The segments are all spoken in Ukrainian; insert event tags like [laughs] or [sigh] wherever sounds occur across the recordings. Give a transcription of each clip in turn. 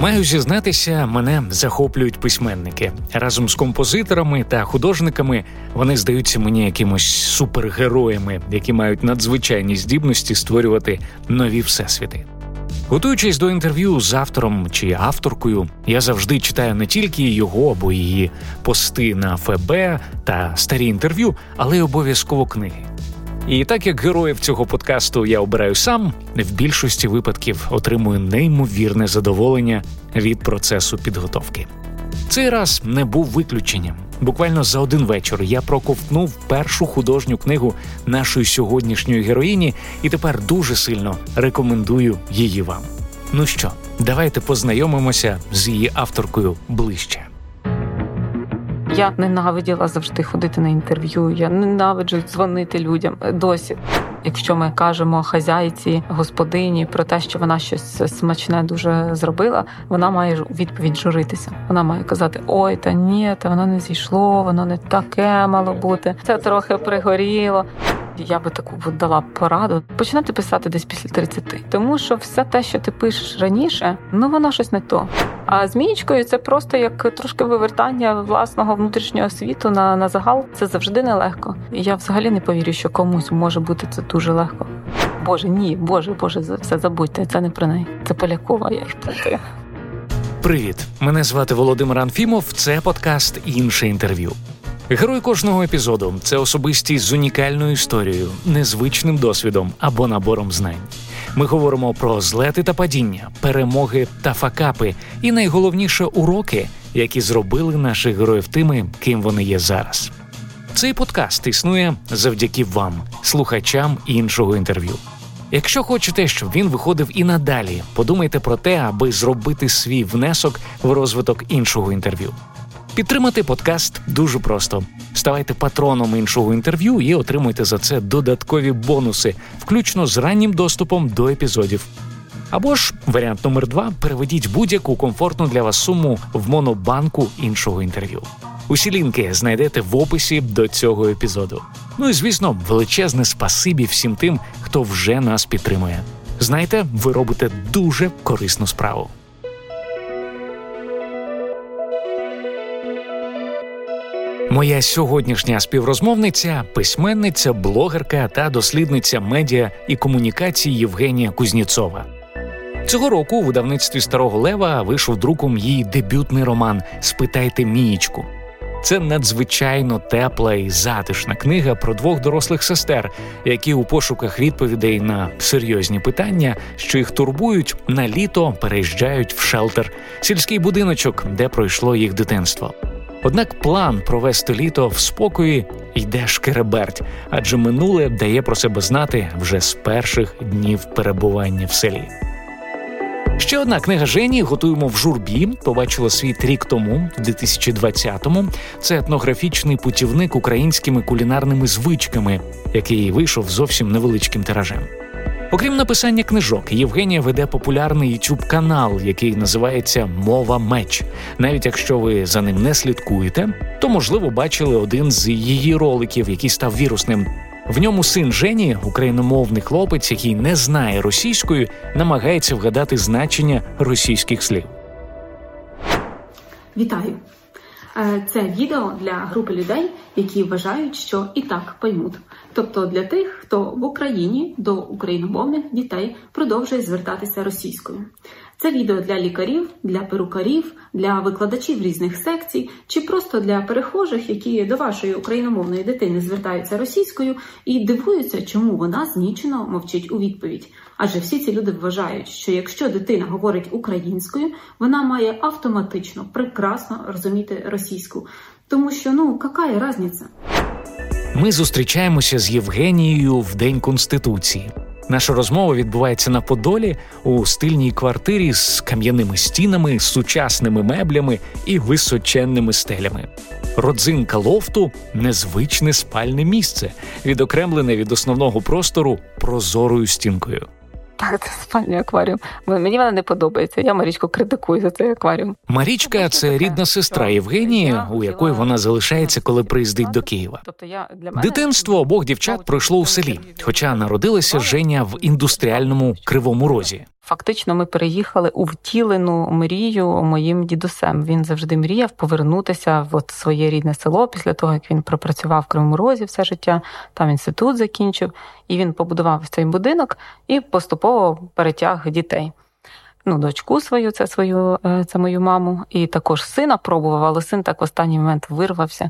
Маю зізнатися, мене захоплюють письменники разом з композиторами та художниками. Вони здаються мені якимось супергероями, які мають надзвичайні здібності створювати нові всесвіти. Готуючись до інтерв'ю з автором чи авторкою, я завжди читаю не тільки його або її пости на ФБ та старі інтерв'ю, але й обов'язково книги. І так як героїв цього подкасту я обираю сам, в більшості випадків отримую неймовірне задоволення від процесу підготовки. Цей раз не був виключенням. Буквально за один вечір я проковтнув першу художню книгу нашої сьогоднішньої героїні, і тепер дуже сильно рекомендую її вам. Ну що, давайте познайомимося з її авторкою ближче. Я ненавиділа завжди ходити на інтерв'ю. Я ненавиджу дзвонити людям досі. Якщо ми кажемо хазяйці, господині про те, що вона щось смачне дуже зробила, вона має відповідь журитися. Вона має казати: Ой, та ні, та воно не зійшло, воно не таке мало бути. Це трохи пригоріло. Я би таку дала пораду починати писати десь після 30. тому що все те, що ти пишеш раніше, ну воно щось не то. А змієчкою це просто як трошки вивертання власного внутрішнього світу на на загал. Це завжди нелегко. Я взагалі не повірю, що комусь може бути це дуже легко. Боже, ні, боже, боже, все забудьте. Це не про неї. Це Полякова. Я їх плутаю. Привіт, мене звати Володимир Анфімов. Це подкаст інше інтерв'ю. Герой кожного епізоду це особистість з унікальною історією, незвичним досвідом або набором знань. Ми говоримо про злети та падіння, перемоги та факапи, і найголовніше уроки, які зробили наших героїв тими, ким вони є зараз. Цей подкаст існує завдяки вам, слухачам іншого інтерв'ю. Якщо хочете, щоб він виходив і надалі, подумайте про те, аби зробити свій внесок в розвиток іншого інтерв'ю. Підтримати подкаст дуже просто. Ставайте патроном іншого інтерв'ю і отримуйте за це додаткові бонуси, включно з раннім доступом до епізодів. Або ж варіант номер два: переведіть будь-яку комфортну для вас суму в монобанку іншого інтерв'ю. Усі лінки знайдете в описі до цього епізоду. Ну і звісно, величезне спасибі всім тим, хто вже нас підтримує. Знаєте, ви робите дуже корисну справу. Моя сьогоднішня співрозмовниця, письменниця, блогерка та дослідниця медіа і комунікації Євгенія Кузніцова. Цього року у видавництві Старого Лева вийшов друком її дебютний роман Спитайте Мієчку. Це надзвичайно тепла і затишна книга про двох дорослих сестер, які у пошуках відповідей на серйозні питання, що їх турбують, на літо переїжджають в шелтер, сільський будиночок, де пройшло їх дитинство. Однак план провести літо в спокої йде шкереберть, адже минуле дає про себе знати вже з перших днів перебування в селі. Ще одна книга Жені готуємо в журбі. Побачила світ рік тому, в 2020-му. Це етнографічний путівник українськими кулінарними звичками, який вийшов зовсім невеличким тиражем. Окрім написання книжок, Євгенія веде популярний youtube канал, який називається Мова меч. Навіть якщо ви за ним не слідкуєте, то можливо бачили один з її роликів, який став вірусним. В ньому син Жені, україномовний хлопець, який не знає російської, намагається вгадати значення російських слів. Вітаю! Е, це відео для групи людей, які вважають, що і так поймуть. Тобто для тих, хто в Україні до україномовних дітей продовжує звертатися російською. Це відео для лікарів, для перукарів, для викладачів різних секцій, чи просто для перехожих, які до вашої україномовної дитини звертаються російською і дивуються, чому вона знічено мовчить у відповідь. Адже всі ці люди вважають, що якщо дитина говорить українською, вона має автоматично прекрасно розуміти російську, тому що ну яка різниця? Ми зустрічаємося з Євгенією в День Конституції. Наша розмова відбувається на Подолі у стильній квартирі з кам'яними стінами, сучасними меблями і височенними стелями. Родзинка лофту незвичне спальне місце, відокремлене від основного простору прозорою стінкою. Так, це спальний акваріум. Мені вона не подобається. Я Марічку критикую за цей акваріум. Марічка це рідна сестра Євгенії, у якої вона залишається, коли приїздить до Києва. Тобто я для мене дитинство обох дівчат пройшло у селі, хоча народилася Женя в індустріальному кривому розі. Фактично, ми переїхали у втілену мрію моїм дідусем. Він завжди мріяв повернутися в от своє рідне село після того, як він пропрацював в Кривому Розі все життя, там інститут закінчив, і він побудував цей будинок і поступово перетяг дітей. Ну, дочку свою, це свою, е, це мою маму, і також сина пробував, але син так в останній момент вирвався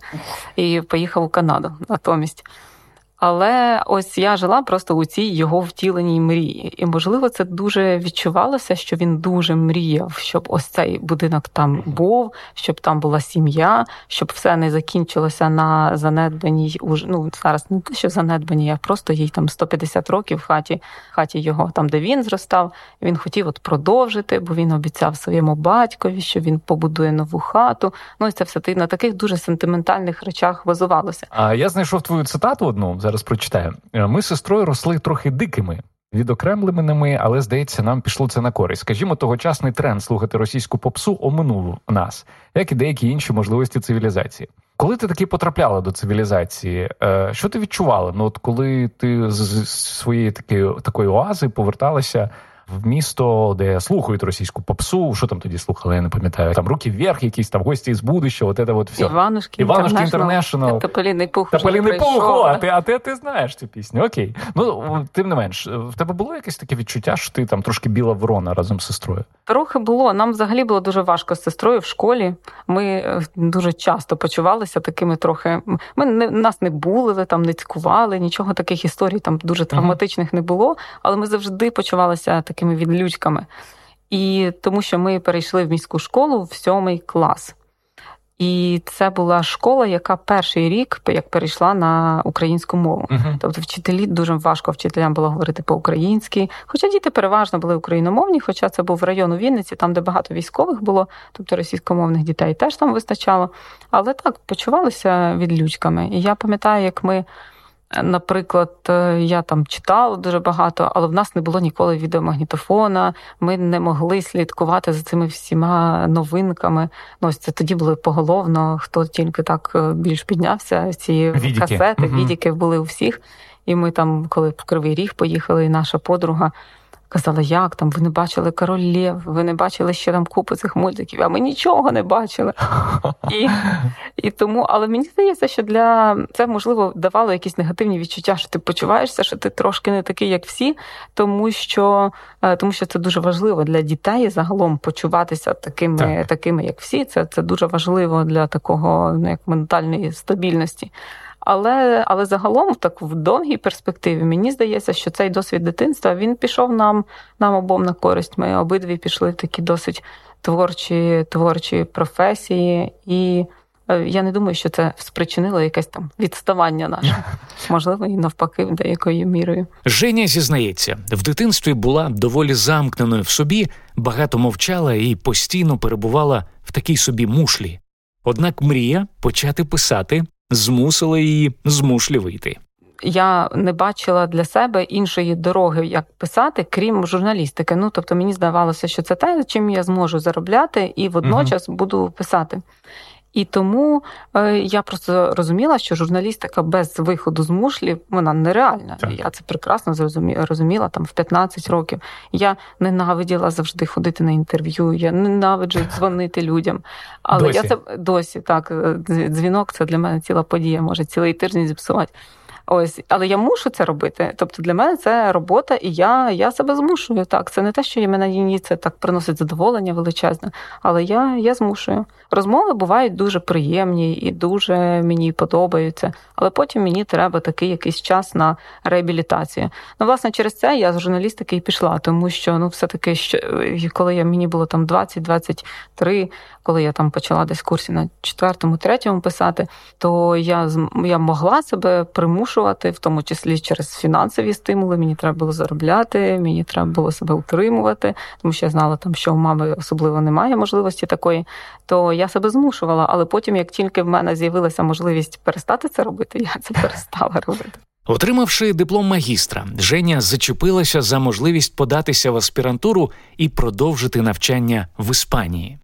і поїхав у Канаду натомість. Але ось я жила просто у цій його втіленій мрії. І, можливо, це дуже відчувалося, що він дуже мріяв, щоб ось цей будинок там був, щоб там була сім'я, щоб все не закінчилося на занедбаній ну, зараз не те, що занедбаній, а просто їй там 150 років в хаті, хаті його, там, де він зростав. Він хотів от продовжити, бо він обіцяв своєму батькові, що він побудує нову хату. Ну і це все на таких дуже сентиментальних речах базувалося. А я знайшов твою цитату одну зараз прочитаю. Е, ми з сестрою росли трохи дикими, відокремленими, але здається, нам пішло це на користь. Скажімо, тогочасний тренд слухати російську попсу оминув нас, як і деякі інші можливості цивілізації. Коли ти таки потрапляла до цивілізації, е, що ти відчувала? Ну, от коли ти з своєї такої такої оази поверталася в місто, де слухають російську попсу. Що там тоді слухали? Я не пам'ятаю. Там руки вверх, якісь там гості з будущого. От це от все. Іванушки, Іванушки Інтернешнл. Тополіний пух. Тополіний пух, о, а ти, а ти, ти знаєш цю пісню. Окей. Ну тим не менш, в тебе було якесь таке відчуття, що ти там трошки біла ворона разом з сестрою? Трохи було. Нам взагалі було дуже важко з сестрою в школі. Ми е, дуже часто почувалися такими трохи. Ми не нас не булили, там не цькували, нічого таких історій там дуже травматичних не було, але ми завжди почувалися такими такими відлючками. І тому що ми перейшли в міську школу в сьомий клас. І це була школа, яка перший рік як перейшла на українську мову. Uh-huh. Тобто, вчителі дуже важко вчителям було говорити по-українськи. Хоча діти переважно були україномовні, хоча це був район у Вінниці, там де багато військових було, тобто російськомовних дітей теж там вистачало. Але так почувалися відлючками. І я пам'ятаю, як ми. Наприклад, е, я там читала дуже багато, але в нас не було ніколи відеомагнітофона. Ми не могли слідкувати за цими всіма новинками. Ну, ось це тоді було поголовно. Хто тільки так е, більш піднявся, ці відіки. касети, угу. відіки були у всіх. І ми там, коли в Кривий Ріг поїхали, і наша подруга Казала, як там, ви не бачили король Лев, ви не бачили ще там купу цих мультиків, а ми нічого не бачили. [laughs] І і тому, Але мені здається, що для це можливо давало якісь негативні відчуття, що ти почуваєшся, що ти трошки не такий, як всі, тому що е, тому що це дуже важливо для дітей загалом почуватися такими, так. такими як всі. Це це дуже важливо для такого ну, як ментальної стабільності. Але але загалом, так в довгій перспективі, мені здається, що цей досвід дитинства він пішов нам нам обом на користь. Ми обидві пішли в такі досить творчі, творчі професії, і е, я не думаю, що це спричинило якесь там відставання наше, [laughs] можливо, і навпаки, деякою мірою. Женя зізнається, в дитинстві була доволі замкненою в собі, багато мовчала і постійно перебувала в такій собі мушлі. Однак мрія почати писати змусила її змушлі вийти. Я не бачила для себе іншої дороги, як писати, крім журналістики. Ну тобто мені здавалося, що це те, чим я зможу заробляти, і водночас угу. буду писати. І тому е, я просто розуміла, що журналістика без виходу з мушлі вона нереальна. Так. Я це прекрасно зрозуміла розуміла там в 15 років. Я ненавиділа завжди ходити на інтерв'ю. Я ненавиджу [laughs] дзвонити людям. Але досі. я це досі так. Е, дзвінок це для мене ціла подія, може цілий тиждень зіпсувати. Ось, але я мушу це робити. Тобто для мене це робота, і я я себе змушую. Так, це не те, що мене це так приносить задоволення величезне, але я я змушую. Розмови бувають дуже приємні і дуже мені подобаються. Але потім мені треба такий якийсь час на реабілітацію. Ну, власне, через це я з журналістики і пішла, тому що ну, все-таки, що коли я мені було там 20-23, коли я там почала десь курсі на четвертому, третьому писати, то я я могла себе примушувати, в тому числі через фінансові стимули. Мені треба було заробляти, мені треба було себе утримувати, тому що я знала, там, що у мами особливо немає можливості такої. То я себе змушувала, але потім, як тільки в мене з'явилася можливість перестати це робити, я це перестала робити. Отримавши диплом магістра, Женя зачепилася за можливість податися в аспірантуру і продовжити навчання в Іспанії.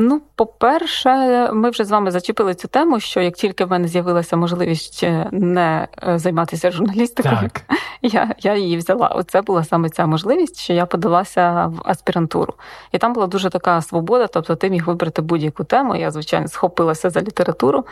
Ну, по-перше, ми вже з вами зачепили цю тему, що як тільки в мене з'явилася можливість е, не е, займатися журналістикою, так. [laughs] я я її взяла. Оце була саме ця можливість, що я подалася в аспірантуру. І там була дуже така свобода, тобто ти міг вибрати будь-яку тему. Я, звичайно, схопилася за літературу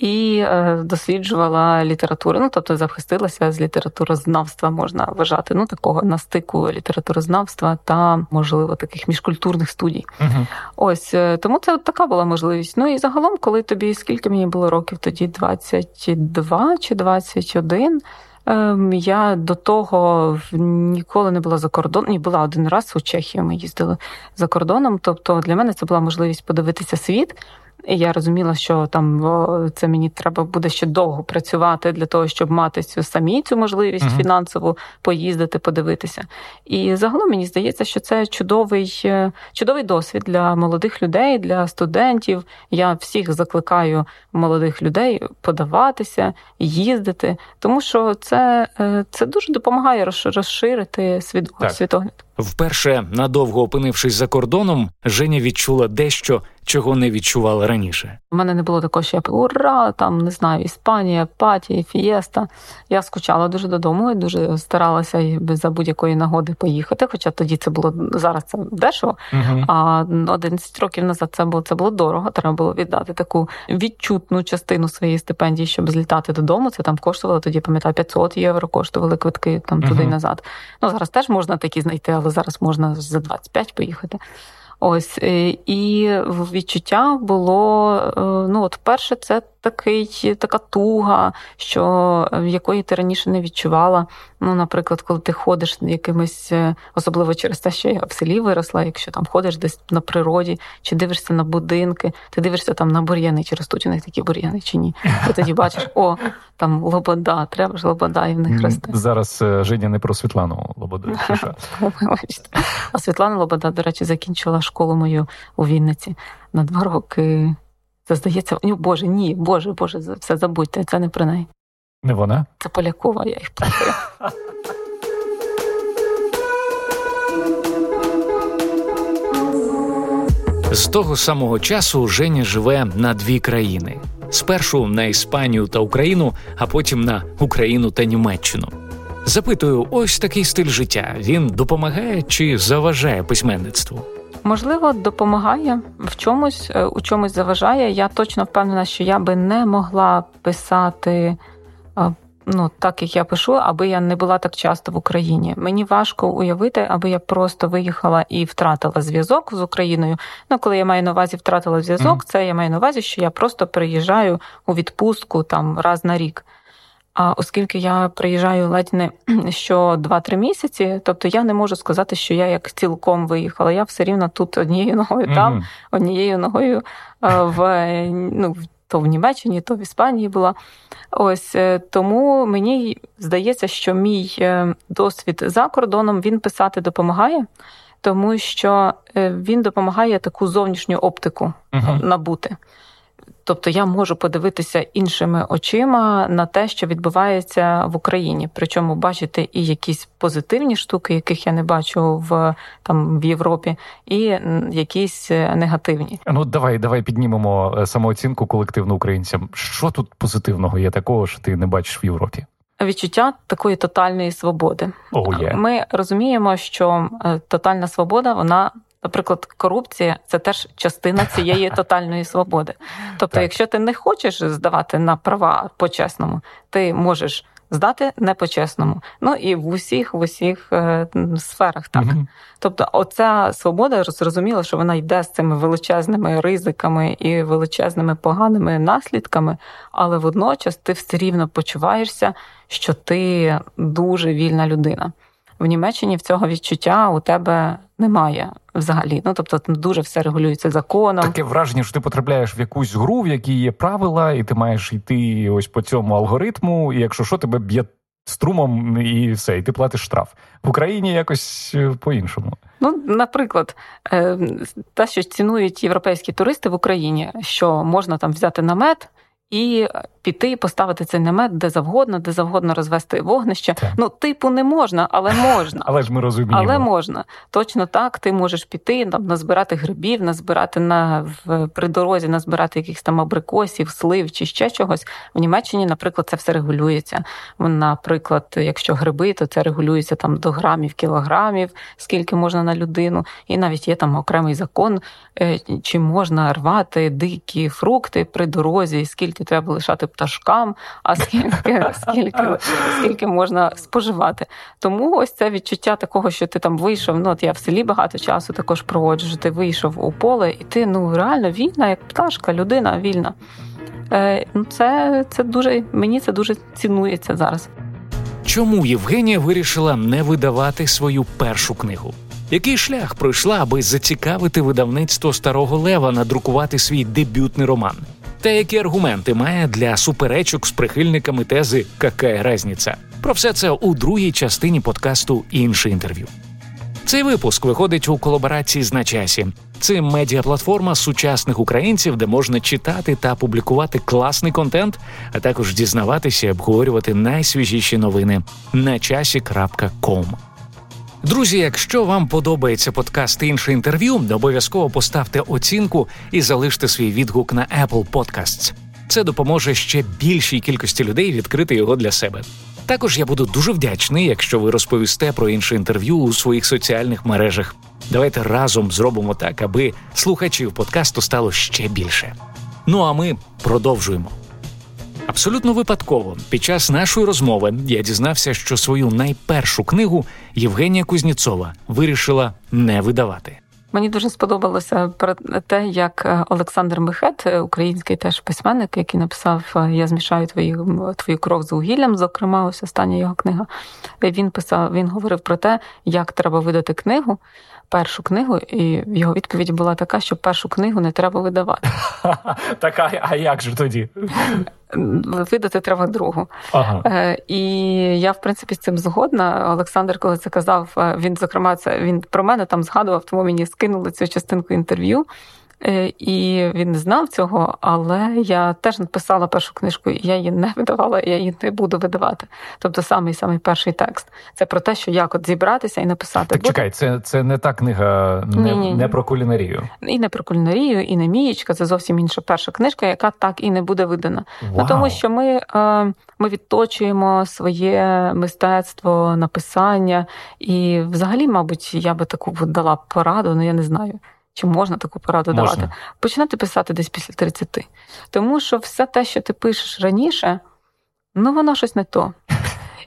і е, досліджувала літературу. Ну, тобто захистилася з літературознавства, можна вважати, ну такого на стику літературознавства та, можливо, таких міжкультурних студій. Угу. Ось е, тому це така була можливість. Ну і загалом, коли тобі скільки мені було років, тоді 22 чи 21, ем, я до того ніколи не була за кордоном. Ні, була один раз у Чехії. Ми їздили за кордоном. Тобто для мене це була можливість подивитися світ. І я розуміла, що там це мені треба буде ще довго працювати для того, щоб мати цю самі цю можливість uh-huh. фінансову поїздити, подивитися. І загалом мені здається, що це чудовий е, чудовий досвід для молодих людей, для студентів. Я всіх закликаю молодих людей подаватися, їздити, тому що це е, це дуже допомагає розширити світогляд. Вперше надовго опинившись за кордоном, Женя відчула дещо, чого не відчувала раніше. У мене не було такого, що я ура, там не знаю, Іспанія, паті, фієста. Я скучала дуже додому і дуже старалася за будь-якої нагоди поїхати. Хоча тоді це було зараз це дешево. uh А 11 років назад це було це було дорого. Треба було віддати таку відчутну частину своєї стипендії, щоб злітати додому. Це там коштувало тоді, пам'ятаю, 500 євро коштували квитки там туди uh назад. Ну зараз теж можна такі знайти, але зараз можна за 25 поїхати. Ось е, і відчуття було е, ну от перше, це такий така туга, що е, якої ти раніше не відчувала. Ну, наприклад, коли ти ходиш якимось, особливо через те, що я в селі виросла, якщо там ходиш десь на природі, чи дивишся на будинки, ти дивишся там на бур'яни, чи ростуть у них такі бур'яни, чи ні. Ти тоді бачиш, о, там Лобода, треба ж Лобода, і в них росте. Зараз Женя не про Світлану Лободу. [laughs] А Світлана Лобода, до речі, закінчила школу мою у Вінниці на два роки. Це здається, ні, Боже, ні, Боже, Боже, все забудьте, це не про неї. Не вона? Це Полякова, я їх плутаю. З того самого часу Женя живе на дві країни: спершу на Іспанію та Україну, а потім на Україну та Німеччину. Запитую, ось такий стиль життя. Він допомагає чи заважає письменництву? Можливо, допомагає в чомусь, е, у чомусь заважає. Я точно впевнена, що я би не могла писати е, ну, так, як я пишу, аби я не була так часто в Україні. Мені важко уявити, аби я просто виїхала і втратила зв'язок з Україною. Ну, коли я маю на увазі втратила зв'язок, mm-hmm. це я маю на увазі, що я просто приїжджаю у відпустку там раз на рік. А оскільки я приїжджаю ледь не [clears throat] що 2-3 місяці, тобто я не можу сказати, що я як цілком виїхала. Я все рівно тут однією ногою mm-hmm. там, однією ногою в ну, то в Німеччині, то в Іспанії була. Ось е, тому мені здається, що мій е, досвід за кордоном він писати допомагає, тому що е, він допомагає таку зовнішню оптику uh-huh. набути. Тобто я можу подивитися іншими очима на те, що відбувається в Україні, причому бачити і якісь позитивні штуки, яких я не бачу в там в Європі, і якісь е, негативні. Ну давай, давай піднімемо е, самооцінку колективно українцям. Що тут позитивного є такого, що ти не бачиш в Європі? Відчуття такої тотальної свободи. Oh, yeah. Ми розуміємо, що е, тотальна свобода вона Наприклад, корупція це теж частина цієї [laughs] тотальної свободи. Тобто, так. якщо ти не хочеш здавати на права по-чесному, ти можеш здати не по-чесному. Ну і в усіх в усіх е, сферах так. Угу. Тобто, оця свобода зрозуміло, що вона йде з цими величезними ризиками і величезними поганими наслідками, але водночас ти все рівно почуваєшся, що ти дуже вільна людина. В Німеччині в цього відчуття у тебе немає взагалі. Ну тобто дуже все регулюється законом. Таке враження, що ти потрапляєш в якусь гру, в якій є правила, і ти маєш йти ось по цьому алгоритму. І якщо що, тебе б'є струмом, і все, і ти платиш штраф в Україні якось е, по-іншому. Ну, наприклад, е, те, що цінують європейські туристи в Україні, що можна там взяти намет і піти, поставити цей намет де завгодно, де завгодно розвести вогнище. Так. Ну, типу, не можна, але можна. [laughs] Але ж ми розуміємо. Але можна. Точно так, ти можеш піти, там, назбирати грибів, назбирати на в при дорозі, назбирати якихось там абрикосів, слив чи ще чогось. В Німеччині, наприклад, це все регулюється. Наприклад, якщо гриби, то це регулюється там до грамів, кілограмів, скільки можна на людину. І навіть є там окремий закон, е, чи можна рвати дикі фрукти при дорозі, скільки треба лишати пташкам, а скільки, [laughs] скільки, скільки можна споживати. Тому ось це відчуття такого, що ти там вийшов. Ну от я в селі багато часу також проводжу. що Ти вийшов у поле, і ти ну реально вільна, як пташка, людина вільна. Е, ну це, це дуже мені це дуже цінується зараз. Чому Євгенія вирішила не видавати свою першу книгу? Який шлях пройшла, аби зацікавити видавництво старого лева надрукувати свій дебютний роман? Та які аргументи має для суперечок з прихильниками тези «Какая разниця?» Про все це у другій частині подкасту інше інтерв'ю. Цей випуск виходить у колаборації з на часі. Це медіаплатформа сучасних українців, де можна читати та публікувати класний контент, а також дізнаватися і обговорювати найсвіжіші новини на часі.ком. Друзі, якщо вам подобається подкаст інше інтерв'ю, обов'язково поставте оцінку і залиште свій відгук на Apple Podcasts. Це допоможе ще більшій кількості людей відкрити його для себе. Також я буду дуже вдячний, якщо ви розповісте про інше інтерв'ю у своїх соціальних мережах. Давайте разом зробимо так, аби слухачів подкасту стало ще більше. Ну а ми продовжуємо. Абсолютно випадково під час нашої розмови я дізнався, що свою найпершу книгу Євгенія Кузніцова вирішила не видавати. Мені дуже сподобалося про те, як е, Олександр Михет, е, український теж письменник, який написав е, Я змішаю твою твою кров з вугіллям. Зокрема, ось остання його книга. Він писав, він говорив про те, як треба видати книгу, першу книгу, і його відповідь була така, що першу книгу не треба видавати. [laughs] Так, а як же тоді? Видати треба другу. Ага. Е, і я, в принципі, з цим згодна. Олександр, коли це казав, е, він, зокрема, це він про мене там згадував, тому мені скинули цю частинку інтерв'ю. Е, і він не знав цього, але я теж написала першу книжку, і я її не видавала, і я її не буду видавати. Тобто, самий самий перший текст це про те, що як от зібратися і написати. Так чекай, це це не та книга, не, не про кулінарію. І не про кулінарію, і не мієчка. Це зовсім інша перша книжка, яка так і не буде видана. Вау. Ну, тому що ми, е, ми відточуємо своє мистецтво, написання, і взагалі, мабуть, я би таку дала пораду, ну я не знаю. Чи можна таку пораду можна. давати? Починати писати десь після 30. Тому що все те, що ти пишеш раніше, ну воно щось не то.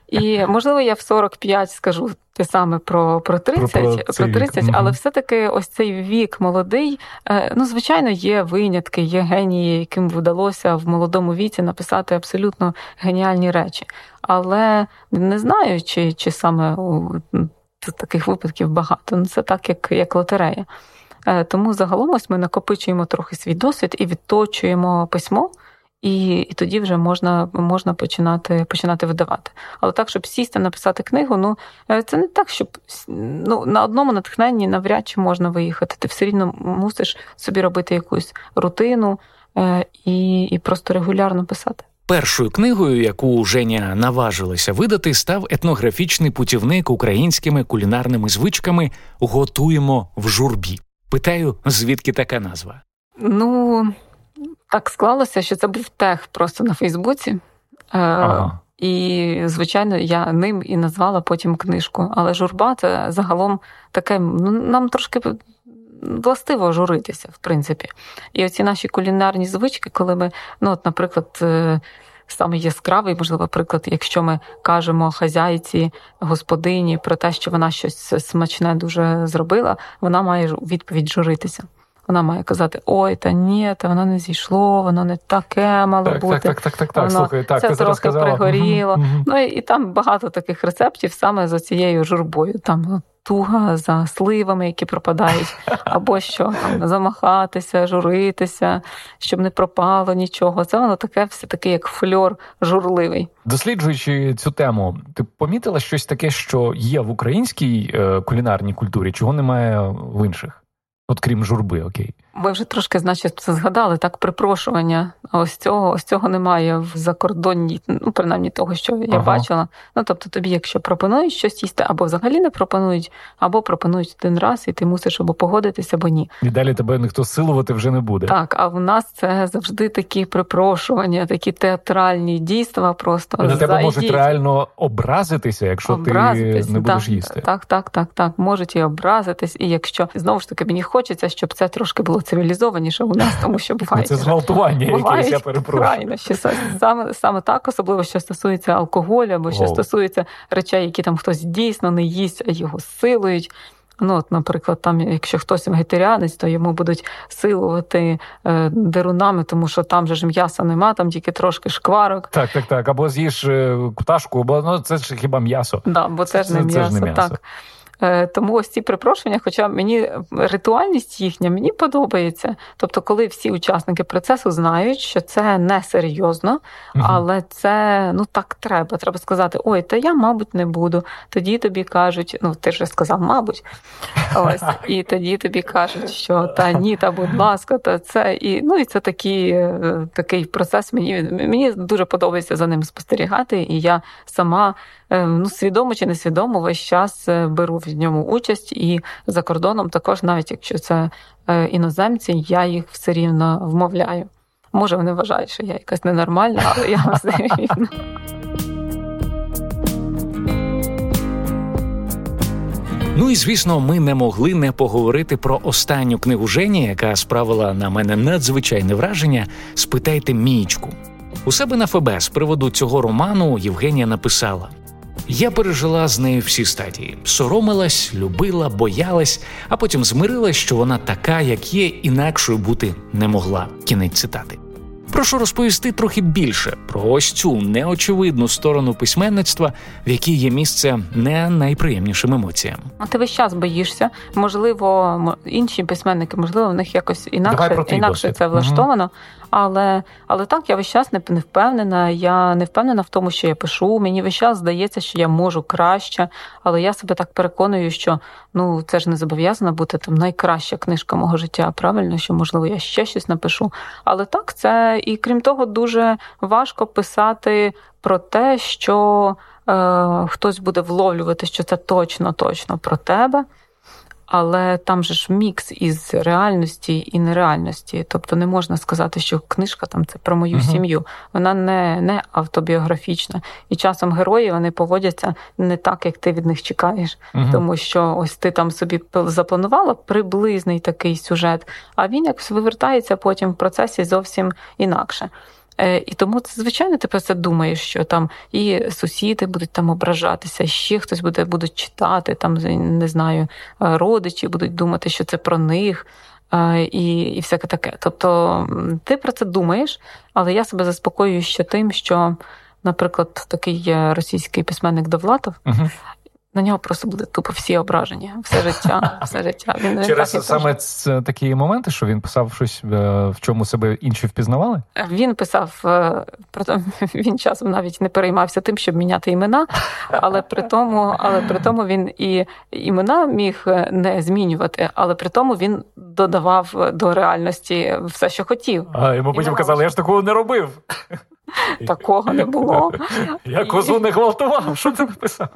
І [laughs] можливо, я в 45 скажу те саме про про 30, про, про, про 30, але все-таки ось цей вік молодий. Ну, звичайно, є винятки, є генії, яким вдалося в молодому віці написати абсолютно геніальні речі. Але не знаю, чи чи саме у таких випадків багато. Ну, це так, як, як лотерея. Е, тому загалом ось ми накопичуємо трохи свій досвід і відточуємо письмо. І і тоді вже можна можна починати починати видавати. Але так, щоб сісти, написати книгу, ну е, це не так, щоб ну, на одному натхненні навряд чи можна виїхати. Ти все рівно мусиш собі робити якусь рутину е, і, і просто регулярно писати. Першою книгою, яку Женя наважилася видати, став етнографічний путівник українськими кулінарними звичками Готуємо в журбі. Питаю, звідки така назва? Ну так склалося, що це був тег просто на Фейсбуці. Е, ага. І, звичайно, я ним і назвала потім книжку. Але журба це загалом таке, ну нам трошки властиво журитися, в принципі. І оці наші кулінарні звички, коли ми, ну, от, наприклад, е, саме яскравий, можливо, приклад, якщо ми кажемо хазяйці, господині про те, що вона щось смачне дуже зробила, вона має відповідь журитися. Вона має казати: ой, та ні, та воно не зійшло, воно не таке мало так, бути. Так, так, так, так, воно, слухай, так, це ти трохи пригоріло. Угу. Ну і, і там багато таких рецептів саме з цією журбою. Там туга за сливами, які пропадають, [laughs] або що там замахатися, журитися, щоб не пропало нічого. Це воно таке все таке, як фльор журливий. Досліджуючи цю тему, ти помітила щось таке, що є в українській е, кулінарній культурі, чого немає в інших, от крім журби, окей. Ми вже трошки, значить, це згадали так. Припрошування. Ось цього ось цього немає в закордонній, ну принаймні того, що я ага. бачила. Ну тобто, тобі, якщо пропонують щось їсти, або взагалі не пропонують, або пропонують один раз, і ти мусиш або погодитися, або ні. І далі тебе ніхто силувати вже не буде. Так, а в нас це завжди такі припрошування, такі театральні дійства. Просто на тебе можуть реально образитися, якщо образитись, ти не будеш так, їсти. Так, так, так, так. Можуть і образитись, і якщо знову ж таки мені хочеться, щоб це трошки було цивілізованіше у нас, тому що буває. Це зґвалтування, якесь, я перепрошую. Крайно, що саме саме так, особливо що стосується алкоголю, або що О. стосується речей, які там хтось дійсно не їсть, а його силують. Ну, от, Наприклад, там, якщо хтось вегетаріанець, то йому будуть силувати е, дерунами, тому що там же ж м'яса нема, там тільки трошки шкварок. Так, так, так. Або з'їж е, пташку, бо ну, це ж хіба м'ясо. Да, бо це, це ж не м'ясо. Це ж не м'ясо. Так. Е, тому ось ці припрошення, хоча мені ритуальність їхня мені подобається. Тобто, коли всі учасники процесу знають, що це не серйозно, але це ну так треба. Треба сказати: ой, та я, мабуть, не буду. Тоді тобі кажуть, ну ти ж сказав, мабуть, ось і тоді тобі кажуть, що та ні, та будь ласка, та це і ну і це такий, е, такий процес. Мені мені дуже подобається за ним спостерігати, і я сама. Е, ну, свідомо чи несвідомо весь час е, беру в ньому участь, і за кордоном також, навіть якщо це е, іноземці, я їх все рівно вмовляю. Може, вони вважають, що я якась ненормальна, але я все рівно. Ну і звісно, ми не могли не поговорити про останню книгу Жені, яка справила на мене надзвичайне враження. Спитайте мічку. У себе на ФБ з приводу цього роману Євгенія написала: я пережила з нею всі стадії: соромилась, любила, боялась, а потім змирилась, що вона така, як є, інакшою бути не могла. Кінець цитати. Прошу розповісти трохи більше про ось цю неочевидну сторону письменництва, в якій є місце не найприємнішим емоціям. А ти весь час боїшся? Можливо, інші письменники, можливо, в них якось інакше інакше це влаштовано. Угу. Але але так, я весь час не, не впевнена. Я не впевнена в тому, що я пишу. Мені весь час здається, що я можу краще, але я себе так переконую, що ну це ж не зобов'язана бути там найкраща книжка мого життя. Правильно, що можливо я ще щось напишу. Але так, це і крім того, дуже важко писати про те, що е, хтось буде вловлювати, що це точно, точно про тебе але там же ж мікс із реальності і нереальності. Тобто не можна сказати, що книжка там це про мою uh-huh. сім'ю. Вона не не автобіографічна. І часом герої вони поводяться не так, як ти від них чекаєш. Uh-huh. Тому що ось ти там собі запланувала приблизний такий сюжет, а він якось вивертається потім в процесі зовсім інакше. Е, і тому це, звичайно, ти про це думаєш, що там і сусіди будуть там ображатися, ще хтось буде будуть читати, там не знаю, е, родичі будуть думати, що це про них. Е, і і всяке таке. Тобто ти про це думаєш, але я себе заспокоюю ще тим, що, наприклад, такий російський письменник Довлатов, uh на нього просто були тупо всі ображення, все життя, [laughs] все життя. Він через так саме це такі моменти, що він писав щось, е, в чому себе інші впізнавали? Він писав е, про [laughs] він часом навіть не переймався тим, щоб міняти імена, але при тому, але при тому він і імена міг е, не змінювати, але при тому він додавав до реальності все, що хотів. А йому потім казали, я ж такого не робив. [laughs] Такого не було. [laughs] Я козу не гвалтував. Що ти написав?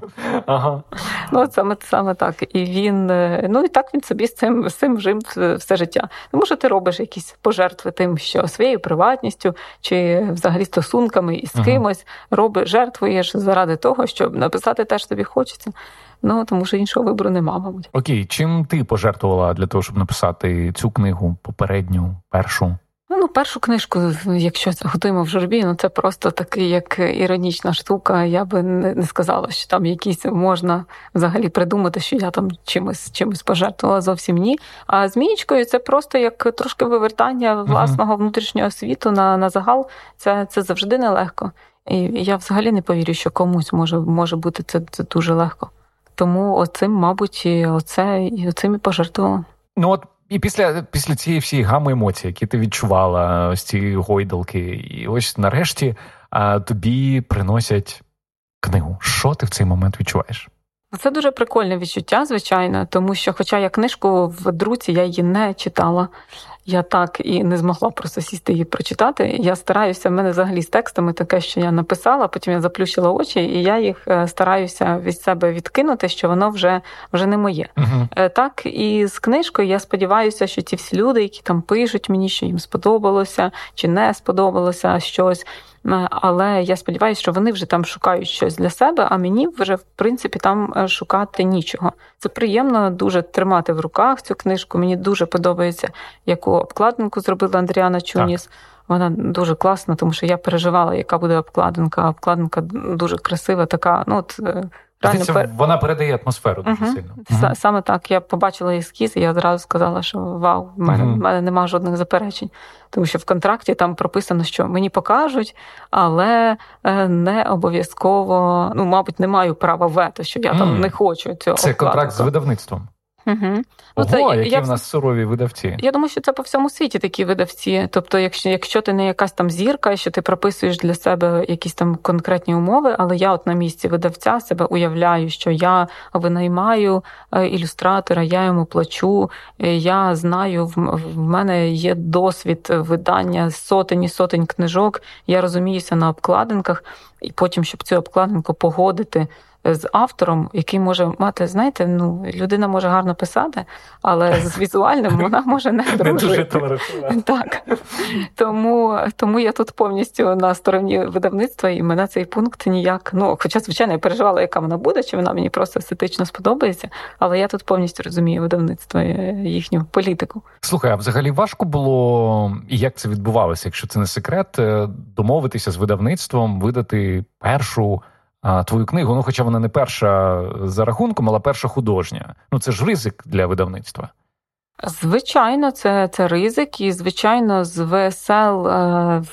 Ага. Ну, саме саме так. І він, е, ну і так він собі з цим з цим жив все життя. Тому що ти робиш якісь пожертви тим, що своєю приватністю чи взагалі стосунками із ага. кимось робиш, жертвуєш заради того, щоб написати те, що тобі хочеться. Ну тому що іншого вибору нема, мабуть. Окей, чим ти пожертвувала для того, щоб написати цю книгу, попередню, першу? Ну, першу книжку, якщо готуємо в журбі, ну це просто такий, як іронічна штука. Я би не сказала, що там якісь можна взагалі придумати, що я там чимось чимось пожертвувала зовсім ні. А змієчкою це просто як трошки вивертання власного внутрішнього світу на на загал. Це це завжди нелегко. І я взагалі не повірю, що комусь може може бути це це дуже легко. Тому оцим, мабуть, і оце і оцим і пожертвувала. Ну от і після після цієї всієї гами емоцій, які ти відчувала, ось ці гойдалки, і ось нарешті а, тобі приносять книгу. Що ти в цей момент відчуваєш? Це дуже прикольне відчуття, звичайно, тому що, хоча я книжку в друці, я її не читала. Я так і не змогла просто сісти її прочитати. Я стараюся, в мене взагалі з текстами таке, що я написала, потім я заплющила очі, і я їх е, стараюся від себе відкинути, що воно вже вже не моє. Uh-huh. Так і з книжкою я сподіваюся, що ті всі люди, які там пишуть мені, що їм сподобалося чи не сподобалося щось. Е, але я сподіваюся, що вони вже там шукають щось для себе, а мені вже в принципі там шукати нічого. Це приємно дуже тримати в руках цю книжку. Мені дуже подобається, яку обкладинку зробила Андріана Чуніс. Так. Вона дуже класна, тому що я переживала, яка буде обкладинка. Обкладинка дуже красива, така. ну от е, Реально, Це, Вона передає атмосферу дуже uh сильно. Угу. Саме так. Я побачила ескіз, і я одразу сказала, що вау, в мене, uh в мене немає жодних заперечень. Тому що в контракті там прописано, що мені покажуть, але е, не обов'язково, ну, мабуть, не маю права вето, що я там не хочу цього. Це контракт з видавництвом. Угу. Ну, це, Ого, які я, в нас сурові видавці. Я думаю, що це по всьому світі такі видавці. Тобто, якщо якщо ти не якась там зірка, що ти прописуєш для себе якісь там конкретні умови, але я от на місці видавця себе уявляю, що я винаймаю е, ілюстратора, я йому плачу, е, я знаю, в мене є досвід видання сотень і сотень книжок, я розуміюся на обкладинках, і потім, щоб цю обкладинку погодити з автором, який може мати, знаєте, ну людина може гарно писати, але з [laughs] візуальним вона може не дружити. Так. Тому тому я тут повністю на стороні видавництва, і мене цей пункт ніяк. Ну, хоча, звичайно, я переживала, яка вона буде, чи вона мені просто естетично сподобається, але я тут повністю розумію видавництво їхню політику. Слухай, а взагалі важко було, і як це відбувалося, якщо це не секрет, е, домовитися з видавництвом, видати першу твою книгу. Ну, хоча вона не перша за рахунком, але перша художня. Ну це ж ризик для видавництва. Звичайно, це це ризик, і звичайно, з ВСЛ, е,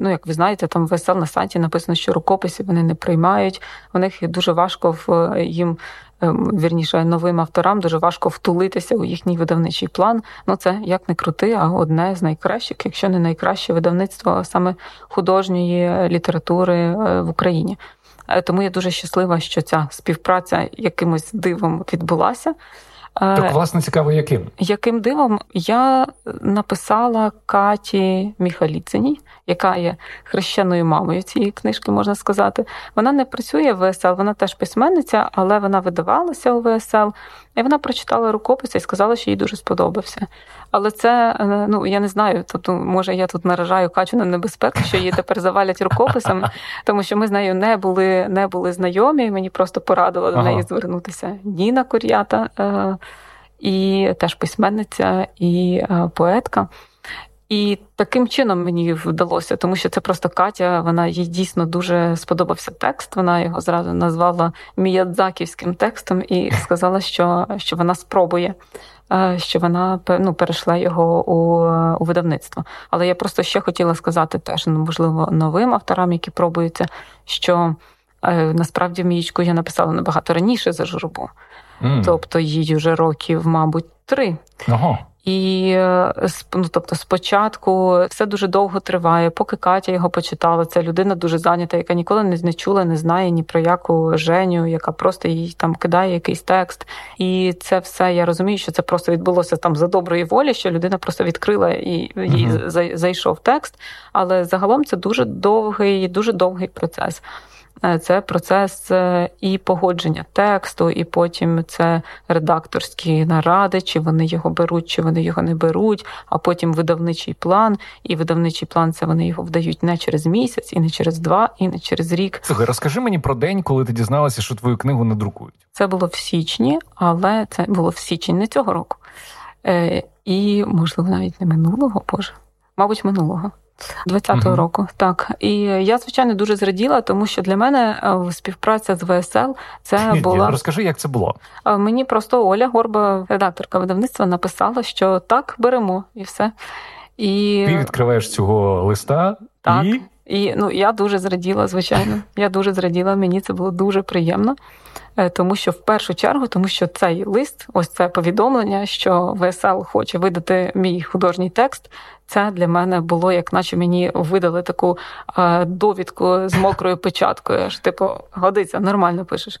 ну як ви знаєте, там ВСЛ на сайті написано, що рукописи вони не приймають. У них дуже важко в їм ем, вірніше новим авторам дуже важко втулитися у їхній видавничий план. Ну це як не крути, а одне з найкращих, якщо не найкраще видавництво саме художньої літератури е, в Україні. Е, тому я дуже щаслива, що ця співпраця якимось дивом відбулася. Е, так, власне, цікаво, яким? Яким дивом я написала Каті Міхаліциній, яка є хрещеною мамою цієї книжки, можна сказати. Вона не працює в ВСЛ, вона теж письменниця, але вона видавалася у ВСЛ, і вона прочитала рукопис і сказала, що їй дуже сподобався. Але це е, ну я не знаю. Тобто, може, я тут наражаю Катю на небезпеку, що її тепер завалять рукописами, [laughs] тому що ми з нею не були не були знайомі. Мені просто порадила до неї звернутися Ніна Кур'ята, е, і теж письменниця і е, поетка. І таким чином мені вдалося, тому що це просто Катя. Вона їй дійсно дуже сподобався текст. Вона його зразу назвала міядзаківським текстом і сказала, що що вона спробує, е, що вона ну, перейшла його у у видавництво. Але я просто ще хотіла сказати теж, ну, можливо, новим авторам, які пробуються, що е, насправді мієчку я написала набагато раніше за журбу. Mm. Тобто їй вже років, мабуть, три. Ага. І е, ну, тобто, спочатку все дуже довго триває, поки Катя його почитала. Це людина дуже зайнята, яка ніколи не чула, не знає ні про яку Женю, яка просто їй там кидає якийсь текст. І це все я розумію, що це просто відбулося там за доброї волі, що людина просто відкрила і їй uh-huh. зайшов текст. Але загалом це дуже довгий, дуже довгий процес. Е, це процес е, і погодження тексту, і потім це редакторські наради, чи вони його беруть, чи вони його не беруть, а потім видавничий план. І видавничий план це вони його вдають не через місяць, і не через два, і не через рік. Слухай, розкажи мені про день, коли ти дізналася, що твою книгу не друкують. Це було в січні, але це було в січні не цього року. Е, І, можливо, навіть не минулого, боже, мабуть, минулого. 20-го uh року, так і я звичайно дуже зраділа, тому що для мене е, співпраця з ВСЛ це була розкажи, як це було. Мені просто Оля Горба, редакторка видавництва, написала, що так беремо і все. І ти відкриваєш цього листа так. і. І ну я дуже зраділа, звичайно. Я дуже зраділа. Мені це було дуже приємно. Е, тому що в першу чергу, тому що цей лист, ось це повідомлення, що ВСЛ хоче видати мій художній текст. Це для мене було, як наче мені видали таку е, довідку з мокрою печаткою. Аж типу, годиться, нормально пишеш.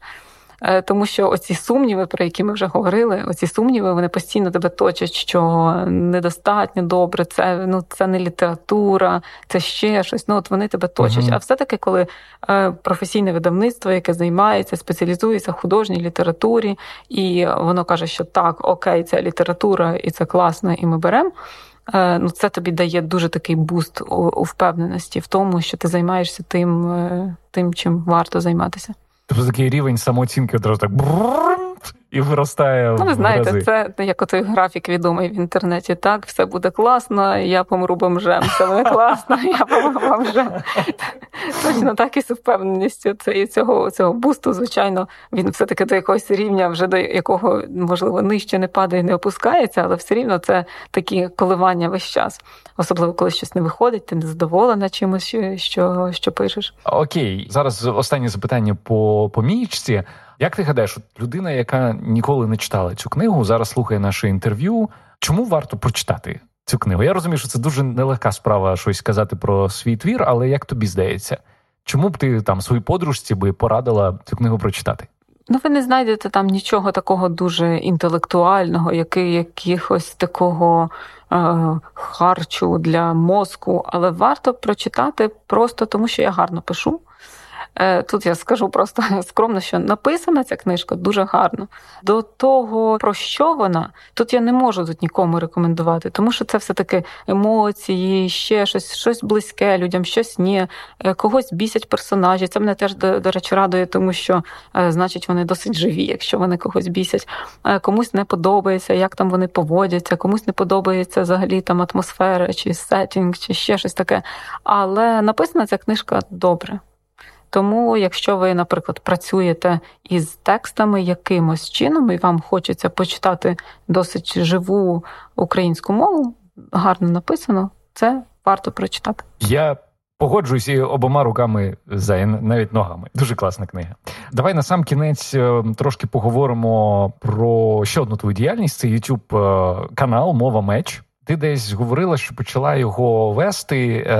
Е, тому що оці сумніви, про які ми вже говорили, оці сумніви вони постійно тебе точать, що недостатньо добре, це ну це не література, це ще щось. Ну от вони тебе точать. Uh-huh. А все-таки, коли е, професійне видавництво, яке займається, спеціалізується в художній літературі, і воно каже, що так, окей, це література, і це класно, і ми беремо. Е, ну, це тобі дає дуже такий буст у впевненості в тому, що ти займаєшся тим, тим чим варто займатися. Такий рівень самооцінки одразу так і виростає. Ну, ви знаєте, рази. це як той графік відомий в інтернеті. Так, все буде класно, я помру бомжем. Все буде класно, я помру бомжем. Точно так і з впевненістю. Це і цього цього бусту, звичайно, він все-таки до якогось рівня, вже до якого, можливо, нижче не падає, не опускається, але все рівно це такі коливання весь час. Особливо, коли щось не виходить, ти не задоволена чимось, що що пишеш. Окей, зараз останнє запитання по помічці. Як ти гадаєш, людина, яка ніколи не читала цю книгу, зараз слухає наше інтерв'ю. Чому варто прочитати цю книгу? Я розумію, що це дуже нелегка справа щось сказати про свій твір, але як тобі здається, чому б ти там своїй подружці би порадила цю книгу прочитати? Ну, ви не знайдете там нічого такого дуже інтелектуального, який якихось такого е, харчу для мозку, але варто прочитати просто тому, що я гарно пишу. Е, тут я скажу просто [laughs] скромно, що написана ця книжка дуже гарно. До того, про що вона, тут я не можу тут нікому рекомендувати, тому що це все-таки емоції, ще щось, щось близьке людям, щось ні, е, когось бісять персонажі. Це мене теж, до, до речі, радує, тому що, е, значить, вони досить живі, якщо вони когось бісять. Комусь не подобається, як там вони поводяться, комусь не подобається взагалі там атмосфера, чи сеттінг, чи ще щось таке. Але написана ця книжка добре. Тому, якщо ви, наприклад, працюєте із текстами якимось чином, і вам хочеться почитати досить живу українську мову, гарно написано, це варто прочитати. Я погоджуюсь обома руками за навіть ногами. Дуже класна книга. Давай на сам кінець е, трошки поговоримо про ще одну твою діяльність. Це youtube е, канал Мова Меч. Ти десь говорила, що почала його вести, е,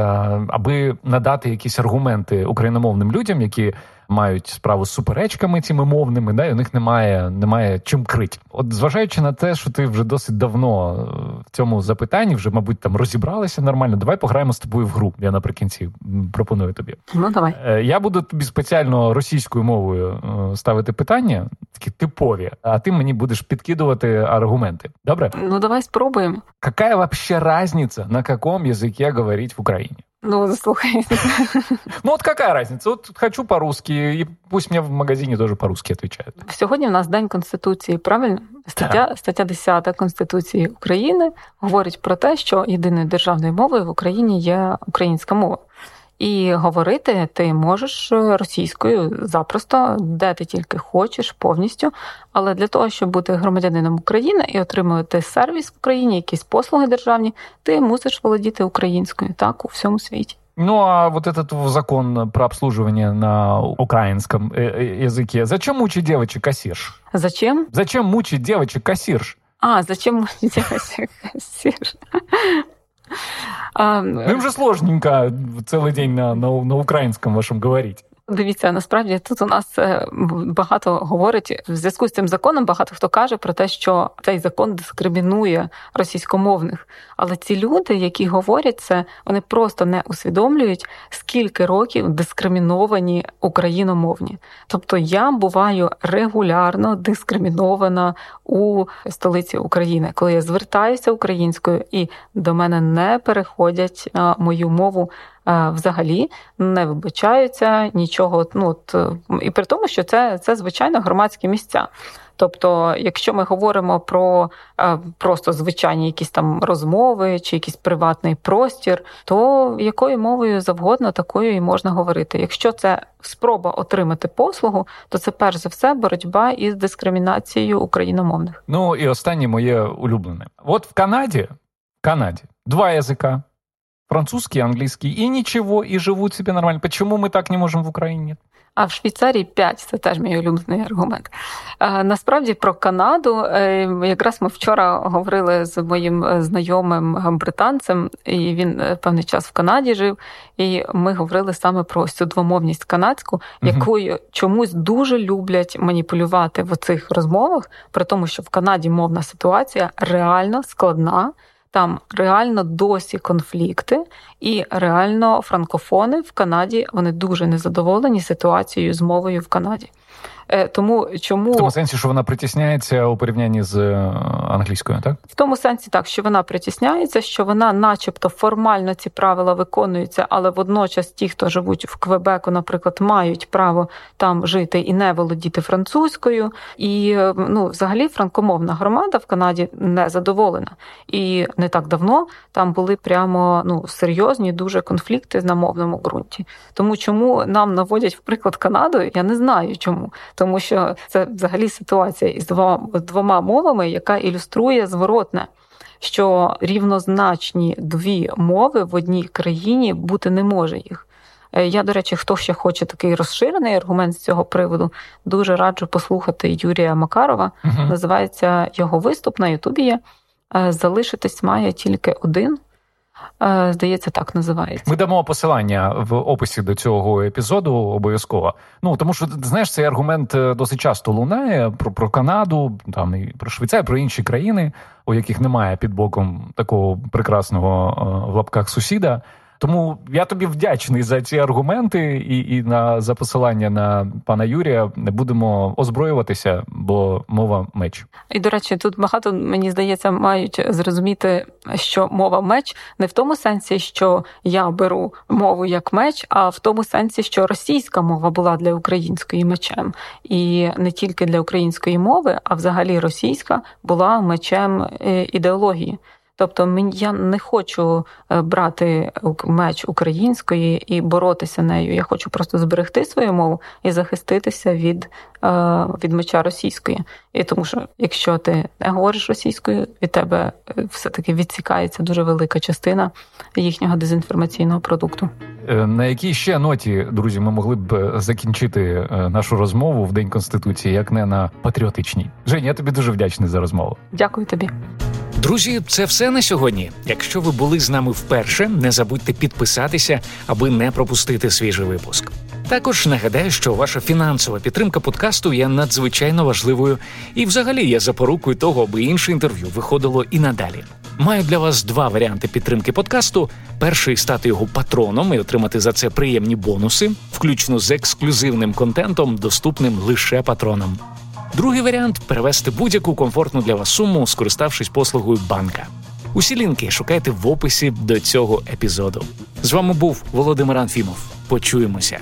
аби надати якісь аргументи україномовним людям, які мають справу з суперечками цими мовними, да, і у них немає немає чим крить. От зважаючи на те, що ти вже досить давно е, в цьому запитанні, вже, мабуть, там розібралися нормально. Давай пограємо з тобою в гру. Я наприкінці пропоную тобі. Ну давай. Е, я буду тобі спеціально російською мовою е, ставити питання, такі типові, а ти мені будеш підкидувати аргументи. Добре? Ну давай спробуємо. Какая вообще разница, на каком языке говорить в Украине? Ну, слухай. Ну, от какая разница? От хочу по-русски, і пусть мне в магазині теж по-русски отвечают. Сьогодні в нас День Конституції, правильно? Стаття стаття 10 Конституції України говорить про те, що єдиною державною мовою в Україні є українська мова. І говорити ти можеш е, російською запросто, де ти тільки хочеш, повністю. Але для того, щоб бути громадянином України і отримувати сервіс в Україні, якісь послуги державні, ти мусиш володіти українською так у всьому світі. Ну, а вот этот закон про обслуживание на украинском э, э, языке, зачем мучить девочек кассирш? Зачем? Зачем мучить девочек кассирш? А, зачем мучить девочек кассирш? Ну, им же сложненько целый день на, на, на украинском вашем говорить. Дивіться, насправді тут у нас е, багато говорить в зв'язку з цим законом. Багато хто каже про те, що цей закон дискримінує російськомовних. Але ці люди, які говорять це, вони просто не усвідомлюють, скільки років дискриміновані україномовні. Тобто я буваю регулярно дискримінована у столиці України, коли я звертаюся українською і до мене не переходять мою мову взагалі не вибачаються нічого. Ну от і при тому, що це, це звичайно громадські місця. Тобто, якщо ми говоримо про просто звичайні якісь там розмови чи якийсь приватний простір, то якою мовою завгодно такою і можна говорити. Якщо це спроба отримати послугу, то це перш за все боротьба із дискримінацією україномовних. Ну і останнє моє улюблене. От в Канаді, в Канаді два язика французский, английский и ничего, и живут себе нормально. Почему мы так не можем в Украине? А в Швейцарії 5 це теж мій улюблений аргумент. Насправді про Канаду, е, якраз ми вчора говорили з моїм е, знайомим британцем, і він е, певний час в Канаді жив. І ми говорили саме про цю двомовність канадську, якою чомусь дуже люблять маніпулювати в оцих розмовах, при тому, що в Канаді мовна ситуація реально складна. Там реально досі конфлікти, і реально франкофони в Канаді вони дуже незадоволені ситуацією з мовою в Канаді. Е, тому чому в тому сенсі, що вона притісняється у порівнянні з е, англійською, так в тому сенсі, так що вона притісняється, що вона, начебто, формально ці правила виконуються, але водночас ті, хто живуть в Квебеку, наприклад, мають право там жити і не володіти французькою. І ну, взагалі, франкомовна громада в Канаді не задоволена. І не так давно там були прямо ну серйозні дуже конфлікти на мовному ґрунті. Тому чому нам наводять в приклад Канаду, я не знаю чому тому що це взагалі ситуація із двома, двома мовами, яка ілюструє зворотне. Що рівнозначні дві мови в одній країні бути не може їх. Е, я, до речі, хто ще хоче такий розширений аргумент з цього приводу, дуже раджу послухати Юрія Макарова. uh Називається його виступ на Ютубі. є е, Залишитись має тільки один. Здається, так називається. Ми дамо посилання в описі до цього епізоду обов'язково. Ну тому що знаєш, цей аргумент е, досить часто лунає про про Канаду, там і про Швейцарію, про інші країни, у яких немає під боком такого прекрасного е, в лапках сусіда. Тому я тобі вдячний за ці аргументи і і на за посилання на пана Юрія не будемо озброюватися, бо мова меч. І до речі, тут багато мені здається, мають зрозуміти, що мова меч не в тому сенсі, що я беру мову як меч, а в тому сенсі, що російська мова була для української мечем, і не тільки для української мови, а взагалі російська була мечем е, ідеології. Тобто, я не хочу е, брати меч української і боротися нею. Я хочу просто зберегти свою мову і захиститися від е, від меча російської. І тому що якщо ти не говориш російською, від тебе е, все-таки відсікається дуже велика частина їхнього дезінформаційного продукту. На якій ще ноті, друзі, ми могли б закінчити нашу розмову в День Конституції, як не на патріотичній? Жень, я тобі дуже вдячний за розмову. Дякую тобі. Друзі, це все на сьогодні. Якщо ви були з нами вперше, не забудьте підписатися, аби не пропустити свіжий випуск. Також нагадаю, що ваша фінансова підтримка подкасту є надзвичайно важливою і, взагалі, є запорукою того, аби інше інтерв'ю виходило і надалі. Маю для вас два варіанти підтримки подкасту: перший стати його патроном і отримати за це приємні бонуси, включно з ексклюзивним контентом, доступним лише патронам. Другий варіант перевести будь-яку комфортну для вас суму, скориставшись послугою банка. Усі лінки шукайте в описі до цього епізоду. З вами був Володимир Анфімов. Почуємося.